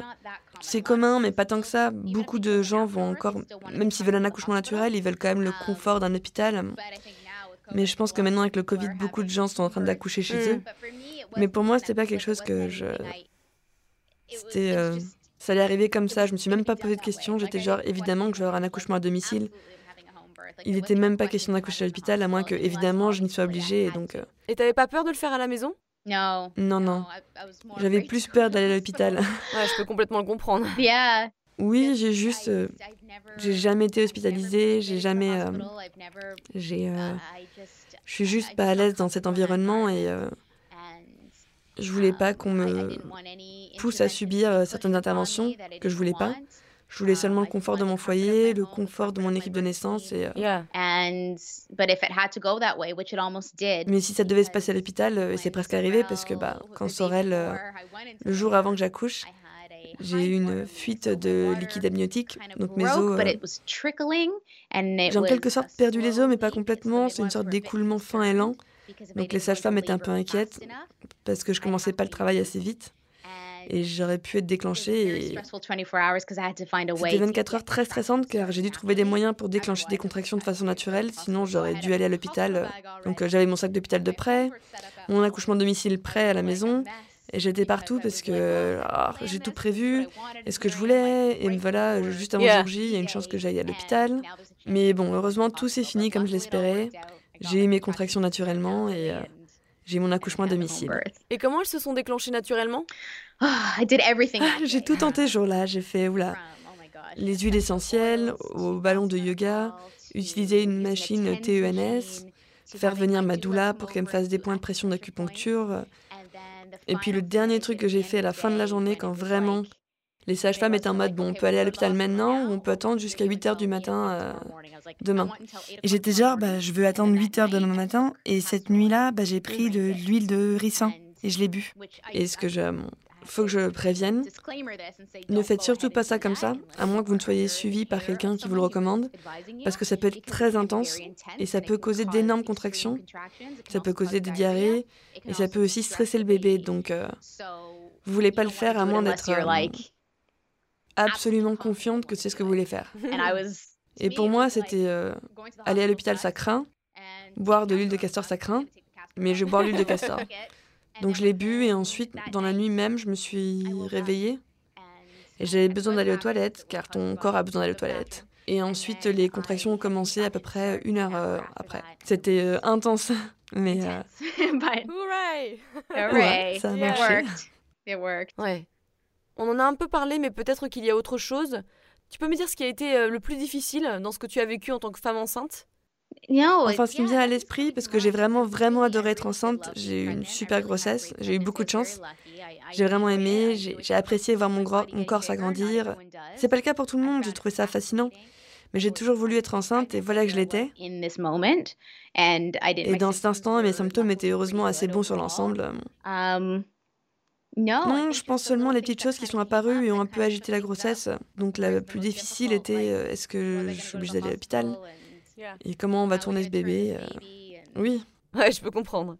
c'est commun, mais pas tant que ça. Beaucoup de gens vont encore, même s'ils veulent un accouchement naturel, ils veulent quand même le confort d'un hôpital. Mais je pense que maintenant, avec le Covid, beaucoup de gens sont en train d'accoucher chez eux. Mais pour moi, c'était pas quelque chose que je. C'était. Euh, ça allait arriver comme ça. Je me suis même pas posé de questions. J'étais genre, évidemment, que je vais avoir un accouchement à domicile. Il n'était même pas question d'accoucher à l'hôpital, à moins que, évidemment, je n'y sois obligée. Et donc. Euh, et t'avais pas peur de le faire à la maison? Non. Non, J'avais plus peur d'aller à l'hôpital. ouais, je peux complètement le comprendre. Oui, j'ai juste. Euh, j'ai jamais été hospitalisée, j'ai jamais. Euh, j'ai. Euh, je suis juste pas à l'aise dans cet environnement et. je voulais pas qu'on me pousse à subir certaines interventions que je voulais pas. Je voulais seulement le confort de mon foyer, le confort de mon équipe de naissance. Et, euh, Mais si ça devait se passer à l'hôpital, euh, et c'est presque arrivé parce que bah, quand Sorel, euh, le jour avant que j'accouche, j'ai eu une fuite de liquide amniotique, donc mes os. j'ai en quelque sorte perdu les os, mais pas complètement. C'est une sorte d'écoulement fin et lent. Donc les sages-femmes étaient un peu inquiètes parce que je commençais pas le travail assez vite et j'aurais pu être déclenchée. Et... C'était 24 heures très stressantes car j'ai dû trouver des moyens pour déclencher des contractions de façon naturelle, sinon j'aurais dû aller à l'hôpital. Donc euh, j'avais mon sac d'hôpital de prêt, mon accouchement domicile prêt à la maison. Et j'étais partout parce que ah, j'ai tout prévu et ce que je voulais. Et voilà, juste avant jour J, il y a une chance que j'aille à l'hôpital. Mais bon, heureusement, tout s'est fini comme je l'espérais. J'ai eu mes contractions naturellement et euh, j'ai mon accouchement à domicile. Et comment elles se sont déclenchées naturellement? Ah, j'ai tout tenté ce jour-là. J'ai fait oula, oh les huiles essentielles, au ballon de yoga, utiliser une machine TENS, faire venir ma doula pour qu'elle me fasse des points de pression d'acupuncture. Et puis le dernier truc que j'ai fait à la fin de la journée, quand vraiment les sages-femmes étaient en mode bon, on peut aller à l'hôpital maintenant ou on peut attendre jusqu'à 8 h du matin euh, demain. Et j'étais genre, bah, je veux attendre 8 h demain matin. Et cette nuit-là, bah, j'ai pris de l'huile de ricin et je l'ai bu. Et ce que je, faut que je prévienne. Ne faites surtout pas ça comme ça, à moins que vous ne soyez suivi par quelqu'un qui vous le recommande, parce que ça peut être très intense et ça peut causer d'énormes contractions, ça peut causer des diarrhées et ça peut aussi stresser le bébé. Donc, euh, Vous voulez pas le faire à moins d'être euh, absolument confiante que c'est ce que vous voulez faire. Et pour moi, c'était euh, aller à l'hôpital, ça craint. Boire de l'huile de castor, ça craint. Mais je bois l'huile de castor. Donc je l'ai bu et ensuite, dans la nuit même, je me suis réveillée. Et j'avais besoin d'aller aux toilettes, car ton corps a besoin d'aller aux toilettes. Et ensuite, les contractions ont commencé à peu près une heure euh, après. C'était euh, intense, mais... Euh... Ouais, ça a marché. Ouais. On en a un peu parlé, mais peut-être qu'il y a autre chose. Tu peux me dire ce qui a été euh, le plus difficile dans ce que tu as vécu en tant que femme enceinte? Enfin, ce qui me vient à l'esprit, parce que j'ai vraiment, vraiment adoré être enceinte, j'ai eu une super grossesse, j'ai eu beaucoup de chance. J'ai vraiment aimé, j'ai apprécié voir mon, mon corps s'agrandir. C'est pas le cas pour tout le monde, j'ai trouvé ça fascinant. Mais j'ai toujours voulu être enceinte et voilà que je l'étais. Et dans cet instant, mes symptômes étaient heureusement assez bons sur l'ensemble. Non, je pense seulement les petites choses qui sont apparues et ont un peu agité la grossesse. Donc la plus difficile était euh, est-ce que je suis obligée d'aller à l'hôpital Et comment on va tourner ce bébé euh, Oui. Ouais, je peux comprendre.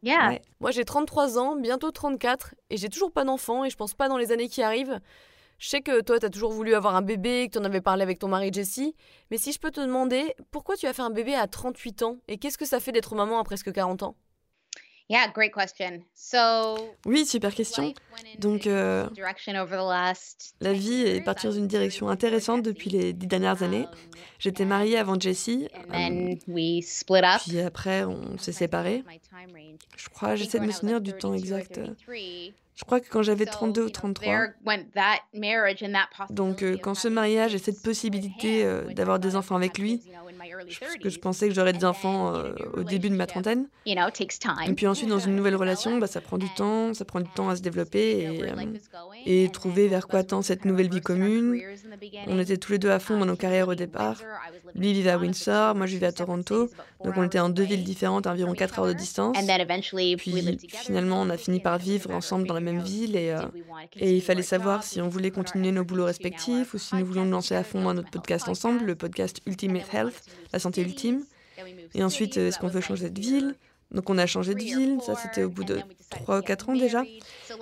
Moi, j'ai 33 ans, bientôt 34, et j'ai toujours pas d'enfant, et je pense pas dans les années qui arrivent. Je sais que toi, tu as toujours voulu avoir un bébé, que tu en avais parlé avec ton mari Jessie, mais si je peux te demander, pourquoi tu as fait un bébé à 38 ans, et qu'est-ce que ça fait d'être maman à presque 40 ans? Yeah, great question. oui, super question. Donc, euh, la vie est partie dans une direction intéressante depuis les dix dernières années. Um, J'étais mariée avant Jessie. Euh, puis après, on s'est séparés. Je crois, j'essaie de me souvenir du temps exact. Je crois que quand j'avais 32 ou 33. Donc, euh, quand ce mariage et cette possibilité euh, d'avoir des enfants avec lui, parce que je pensais que j'aurais des enfants euh, au début de ma trentaine. Et puis ensuite, dans une nouvelle relation, bah, ça prend du temps, ça prend du temps à se développer et, et trouver vers quoi tend cette nouvelle vie commune. On était tous les deux à fond dans nos carrières au départ. Lui vivait à Windsor, moi je vivais à Toronto. Donc on était en deux villes différentes, environ 4 heures de distance. Puis finalement, on a fini par vivre ensemble dans la même ville et, euh, et il fallait savoir si on voulait continuer nos boulots respectifs ou si nous voulions nous lancer à fond dans notre podcast ensemble, le podcast Ultimate Health, la santé ultime. Et ensuite, est-ce qu'on veut changer de ville? Donc on a changé de ville, ça c'était au bout de 3 ou 4 ans déjà.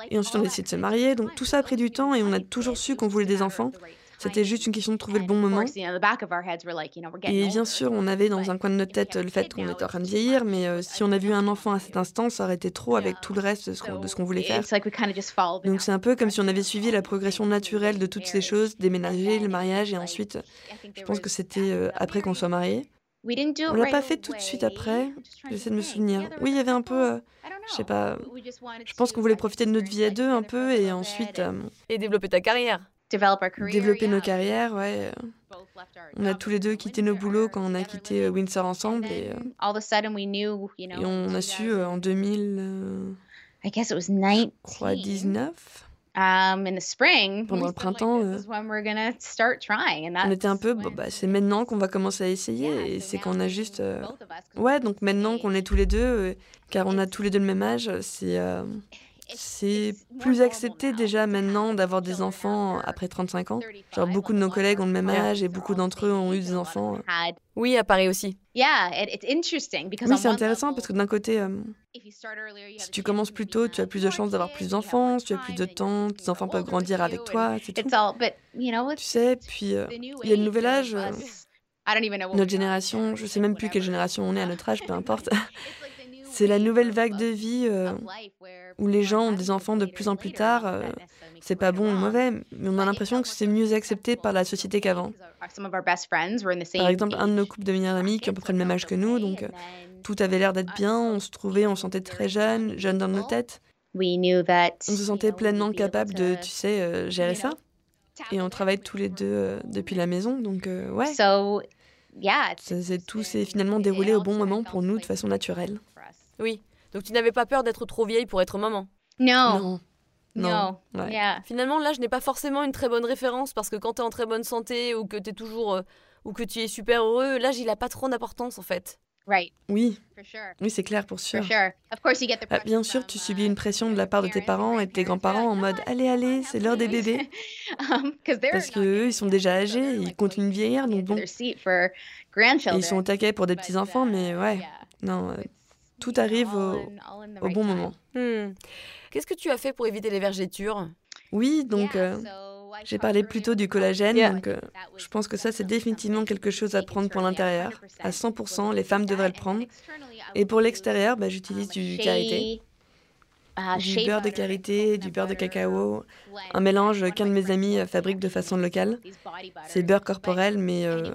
Et ensuite on a décidé de se marier, donc tout ça a pris du temps et on a toujours su qu'on voulait des enfants. C'était juste une question de trouver le bon moment. Et bien sûr, on avait dans un coin de notre tête le fait qu'on était en train de vieillir, mais euh, si on avait eu un enfant à cet instant, ça aurait été trop avec tout le reste de ce qu'on voulait faire. Donc c'est un peu comme si on avait suivi la progression naturelle de toutes ces choses, déménager, le mariage, et ensuite, je pense que c'était euh, après qu'on soit mariés. On l'a pas fait tout de suite après. J'essaie de me souvenir. Oui, il y avait un peu, euh, je sais pas. Je pense qu'on voulait profiter de notre vie à deux un peu et ensuite. Et développer ta carrière. Développer nos carrières, ouais. On a tous les deux quitté nos boulots quand on a quitté euh, Windsor ensemble et, euh, et on a su euh, en 2000, je crois 19. Um, in the spring, pendant le printemps, euh, on était un peu, bah, c'est maintenant qu'on va commencer à essayer, et c'est qu'on a juste, euh, ouais, donc maintenant qu'on est tous les deux, car on a tous les deux le même âge, c'est c'est plus accepté déjà maintenant d'avoir des enfants après 35 ans. Genre beaucoup de nos collègues ont le même âge et beaucoup d'entre eux ont eu des enfants. Oui, à Paris aussi. Oui, c'est intéressant parce que d'un côté, euh, si tu commences plus tôt, tu as plus de chances d'avoir plus d'enfants, tu as plus de temps, tes enfants peuvent grandir avec toi, c'est tout. Tu sais, puis euh, il y a le nouvel âge. Euh, notre génération, je sais même plus quelle génération on est à notre âge, peu importe. C'est la nouvelle vague de vie euh, où les gens ont des enfants de plus en plus tard. Euh, c'est pas bon ou mauvais, mais on a l'impression que c'est mieux accepté par la société qu'avant. Par exemple, un de nos couples de meilleurs amis qui ont à peu près le même âge que nous, donc euh, tout avait l'air d'être bien, on se trouvait, on se sentait très jeune, jeune dans nos têtes. On se sentait pleinement capable de, tu sais, gérer ça. Et on travaille tous les deux depuis la maison, donc ouais. C'est tout s'est finalement déroulé au bon moment pour nous de façon naturelle. Oui. Donc tu n'avais pas peur d'être trop vieille pour être maman? Non. Non. Finalement, l'âge n'est pas forcément une très bonne référence parce que quand tu es en très bonne santé ou que tu es toujours euh, ou que tu es super heureux, l'âge il a pas trop d'importance en fait. Right. Oui. Oui, c'est clair pour sûr. Ah, bien sûr, tu subis une pression de la part de tes parents et de tes grands-parents en mode allez, allez, c'est l'heure des bébés. Um, parce qu'eux, ils sont déjà âgés, ils continuent de vieillir, donc bon. Et ils sont au taquet pour des petits-enfants, mais ouais. Non, euh, tout arrive au, bon moment. Hmm. Qu'est-ce que tu as fait pour éviter les vergetures? Oui, donc euh, j'ai parlé plutôt du collagène, donc euh, je pense que ça c'est définitivement quelque chose à prendre pour l'intérieur. À 100%, les femmes devraient le prendre. Et pour l'extérieur, bah, j'utilise du karité. Ah, du beurre de karité, du beurre de cacao, un mélange qu'un de mes amis euh, fabrique de façon locale. C'est beurre corporel, mais euh,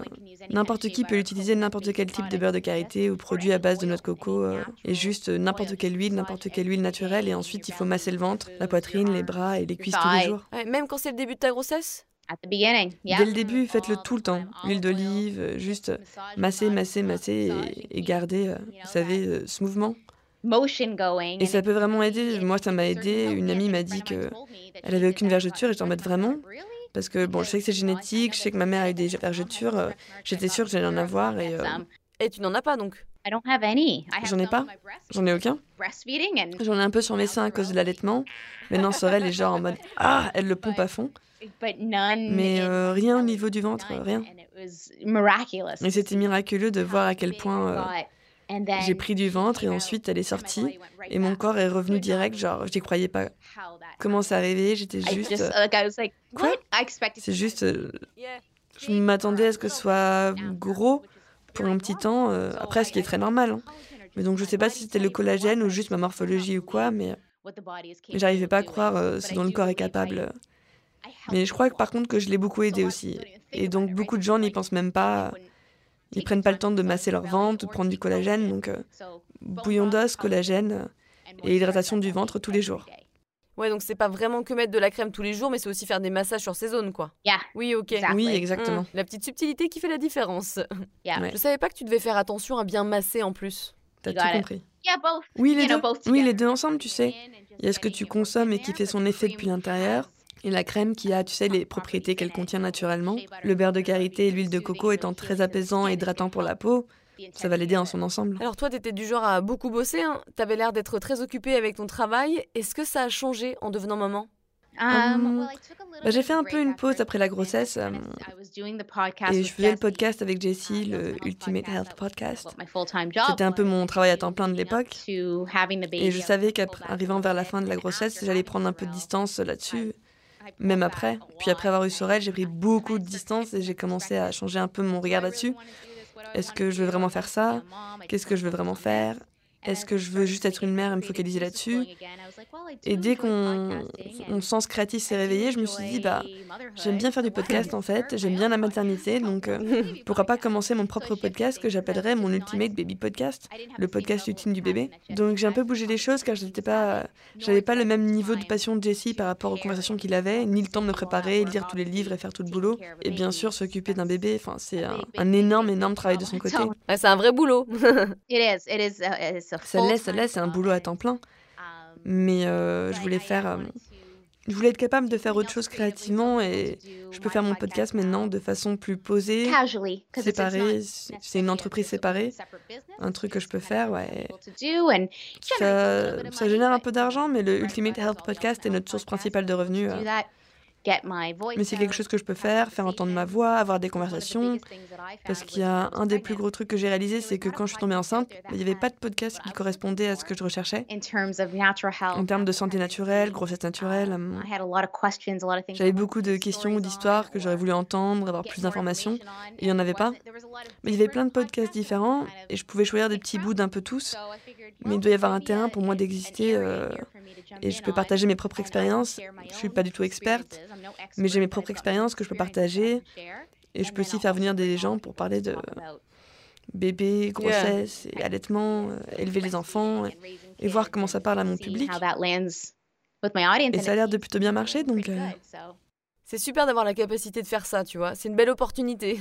n'importe qui peut l'utiliser, n'importe quel type de beurre de karité ou produit à base de noix de coco, euh, et juste n'importe quelle huile, n'importe quelle huile naturelle, et ensuite il faut masser le ventre, la poitrine, les bras et les cuisses tous les jours. même quand c'est le début de ta grossesse? Dès le début, faites-le tout le temps. Huile d'olive, juste masser, masser, masser et, et garder, vous savez, ce mouvement. Et ça peut vraiment aider. Moi, ça m'a aidé. Une amie m'a dit que elle avait aucune vergeture et j'en mets vraiment? Parce que bon, je sais que c'est génétique, je sais que ma mère a eu des vergetures. J'étais sûre que j'allais en avoir et. Euh, et tu n'en as pas donc? J'en ai pas. J'en ai aucun. J'en ai un peu sur mes seins à cause de l'allaitement. Maintenant, Sorel est genre en mode Ah, elle le pompe à fond. Mais euh, rien au niveau du ventre, rien. Et c'était miraculeux de voir à quel point j'ai pris du ventre et ensuite elle est sortie et mon corps est revenu direct, genre je n'y croyais pas. Comment ça arrivait? J'étais juste. Quoi? C'est juste. Euh, je m'attendais à ce que ce soit gros pour un petit temps, euh, après ce qui est très normal. Hein. Mais donc je sais pas si c'était le collagène ou juste ma morphologie ou quoi, mais j'arrivais pas à croire euh, ce dont le corps est capable. Mais je crois que par contre que je l'ai beaucoup aidé aussi. Et donc beaucoup de gens n'y pensent même pas. Ils prennent pas le temps de masser leur ventre de prendre du collagène, donc euh, bouillon d'os, collagène euh, et hydratation du ventre tous les jours. Ouais, donc c'est pas vraiment que mettre de la crème tous les jours, mais c'est aussi faire des massages sur ces zones, quoi. Oui, ok. Oui, exactement. Mmh, la petite subtilité qui fait la différence. Je savais pas que tu devais faire attention à bien masser en plus. T'as tout compris. Oui, les deux. Oui, les deux ensemble, tu sais. Il y a ce que tu consommes et qui fait son effet depuis l'intérieur. Et la crème qui a, tu sais, les propriétés qu'elle contient naturellement. Le beurre de karité et l'huile de coco étant très apaisant et hydratant pour la peau, ça va l'aider en son ensemble. Alors toi, t'étais du genre à beaucoup bosser, hein. t'avais l'air d'être très occupée avec ton travail. Est-ce que ça a changé en devenant maman? Um, bah, j'ai fait un peu une pause après la grossesse euh, et je faisais le podcast avec Jessie, le Ultimate Health Podcast. C'était un peu mon travail à temps plein de l'époque et je savais qu'arrivant vers la fin de la grossesse, j'allais prendre un peu de distance là-dessus même après. Puis après avoir eu Sorel, j'ai pris beaucoup de distance et j'ai commencé à changer un peu mon regard là-dessus. Est-ce que je veux vraiment faire ça? Qu'est-ce que je veux vraiment faire? Est-ce que je veux juste être une mère et me focaliser là-dessus? Et dès qu'on sens créatif s'est réveillé, je me suis dit, bah, j'aime bien faire du podcast en fait, j'aime bien la maternité, donc euh, pourquoi pas commencer mon propre podcast que j'appellerais mon Ultimate Baby Podcast, le podcast ultime du bébé. Donc j'ai un peu bougé les choses car je n'étais pas, j'avais pas le même niveau de passion de Jessie par rapport aux conversations qu'il avait, ni le temps de me préparer, lire tous les livres et faire tout le boulot. Et bien sûr, s'occuper d'un bébé, enfin, c'est un, énorme, énorme travail de son côté. c'est un vrai boulot. Ça l'est, ça l'est, c'est un boulot à temps plein. Mais euh, je voulais faire. Euh, je voulais être capable de faire autre chose créativement et je peux faire mon podcast maintenant de façon plus posée, séparée. C'est une entreprise séparée, un truc que je peux faire, ouais. Ça, ça génère un peu d'argent, mais le Ultimate Health Podcast est notre source principale de revenus. Euh. Mais c'est quelque chose que je peux faire, faire entendre ma voix, avoir des conversations. Parce qu'il y a un des plus gros trucs que j'ai réalisé, c'est que quand je suis tombée enceinte, il n'y avait pas de podcast qui correspondait à ce que je recherchais. En termes de santé naturelle, grossesse naturelle. Um, j'avais beaucoup de questions ou d'histoires que j'aurais voulu entendre, avoir plus d'informations. Et il n'y en avait pas. Mais il y avait plein de podcasts différents et je pouvais choisir des petits bouts d'un peu tous. Mais il doit y avoir un terrain pour moi d'exister euh, et je peux partager mes propres expériences. Je suis pas du tout experte, mais j'ai mes propres expériences que je peux partager. Et je peux aussi faire venir des gens pour parler de bébé, grossesse, et allaitement, euh, élever les enfants, et, voir comment ça parle à mon public. Et ça a l'air de plutôt bien marcher, donc... Euh, c'est super d'avoir la capacité de faire ça, tu vois. C'est une belle opportunité.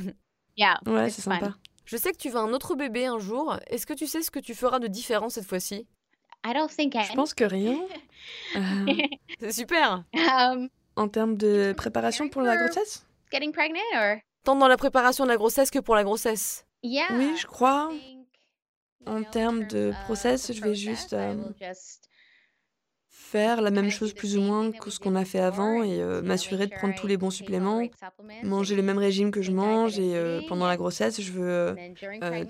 ouais, c'est sympa. Je sais que tu veux un autre bébé un jour. Est-ce que tu sais ce que tu feras de différent cette fois-ci? Je pense que rien. Euh, c'est super. Um, en termes de préparation pour la grossesse? Tant dans la préparation de la grossesse que pour la grossesse. Oui, je crois. En termes de process, je vais juste euh, faire la même chose plus ou moins que ce qu'on a fait avant et euh, m'assurer de prendre tous les bons suppléments, manger le même régime que je mange et euh, pendant la grossesse, je veux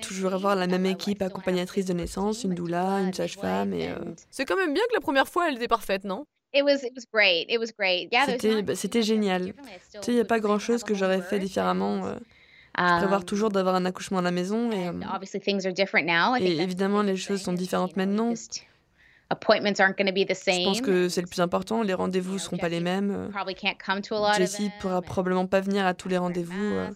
toujours avoir la même équipe accompagnatrice de naissance, une doula, une sage-femme et... C'est quand même bien que la première fois, elle était parfaite, non? C'était génial. Tu sais, il n'y a pas grand-chose que j'aurais fait différemment. Euh. Je prévois toujours d'avoir un accouchement à la maison et, euh, et évidemment, les choses sont différentes maintenant. Je pense que c'est le plus important. Les rendez-vous ne seront pas les mêmes. Jessie pourra probablement pas venir à tous les rendez-vous. Euh,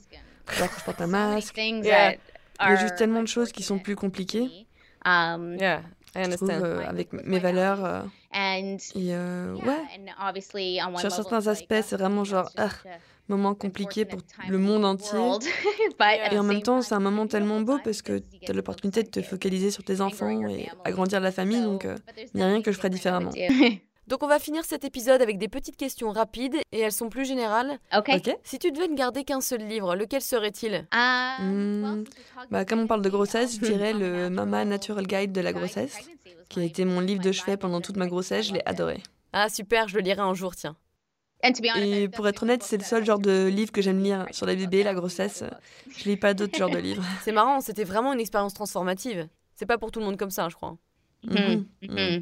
alors que je porte un masque. Il y a juste tellement de choses qui sont plus compliquées. Um, yeah, I understand. Euh, avec mes valeurs. Euh, et euh, ouais. Sur certains aspects, c'est vraiment genre. Ah, moment compliqué pour le monde entier. et en même temps, c'est un moment tellement beau parce que tu as l'opportunité de te focaliser sur tes enfants et agrandir la famille, donc il n'y a rien que je ferais différemment. Donc on va finir cet épisode avec des petites questions rapides et elles sont plus générales. Ok. Si tu devais ne garder qu'un seul livre, lequel serait-il? Hmm, bah, Comme on parle de grossesse, je dirais le Mama Natural Guide de la grossesse, qui a été mon livre de chevet pendant toute ma grossesse. Je l'ai adoré. Ah super, je le lirai un jour, tiens. Et pour être honnête, c'est le seul genre de livre que j'aime lire sur la bébé, la grossesse. Je lis pas d'autres genres de livres. C'est marrant, c'était vraiment une expérience transformative. C'est pas pour tout le monde comme ça, je crois. Mhm, mhm.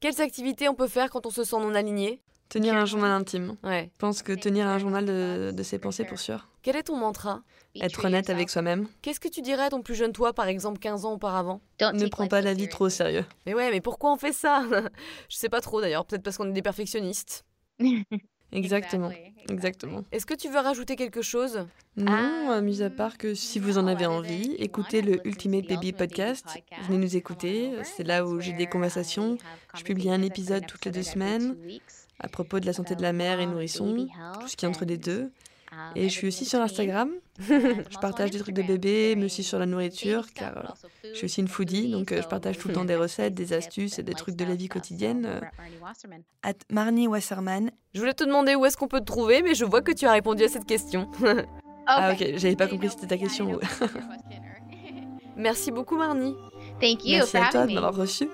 Quelles activités on peut faire quand on se sent non aligné? Tenir un journal intime. Ouais. Je pense que tenir un journal de, ses pensées pour sûr. Quel est ton mantra? Être honnête avec soi-même. Qu'est-ce que tu dirais à ton plus jeune toi, par exemple 15 ans auparavant? Ne prends pas la vie trop au sérieux. Mais ouais, mais pourquoi on fait ça? Je sais pas trop d'ailleurs, peut-être parce qu'on est des perfectionnistes. Exactement, exactement. Est-ce que tu veux rajouter quelque chose? Non, ah, mis à part que si vous en avez envie, écoutez le Ultimate Baby Podcast. Venez nous écouter, c'est là où j'ai des conversations. Je publie un épisode toutes les deux semaines à propos de la santé de la mère et nourrisson, tout ce qui est entre les deux. Et je suis aussi sur Instagram. je partage des trucs de bébé, mais aussi sur la nourriture, car euh, je suis aussi une foodie, donc euh, je partage tout le temps des recettes, des astuces et des trucs de la vie quotidienne. At Marnie Wasserman. Je voulais te demander où est-ce qu'on peut te trouver, mais je vois que tu as répondu à cette question. ah ok, j'avais pas compris c'était ta question. Merci beaucoup Marnie. Thank you Merci à toi de m'avoir reçu.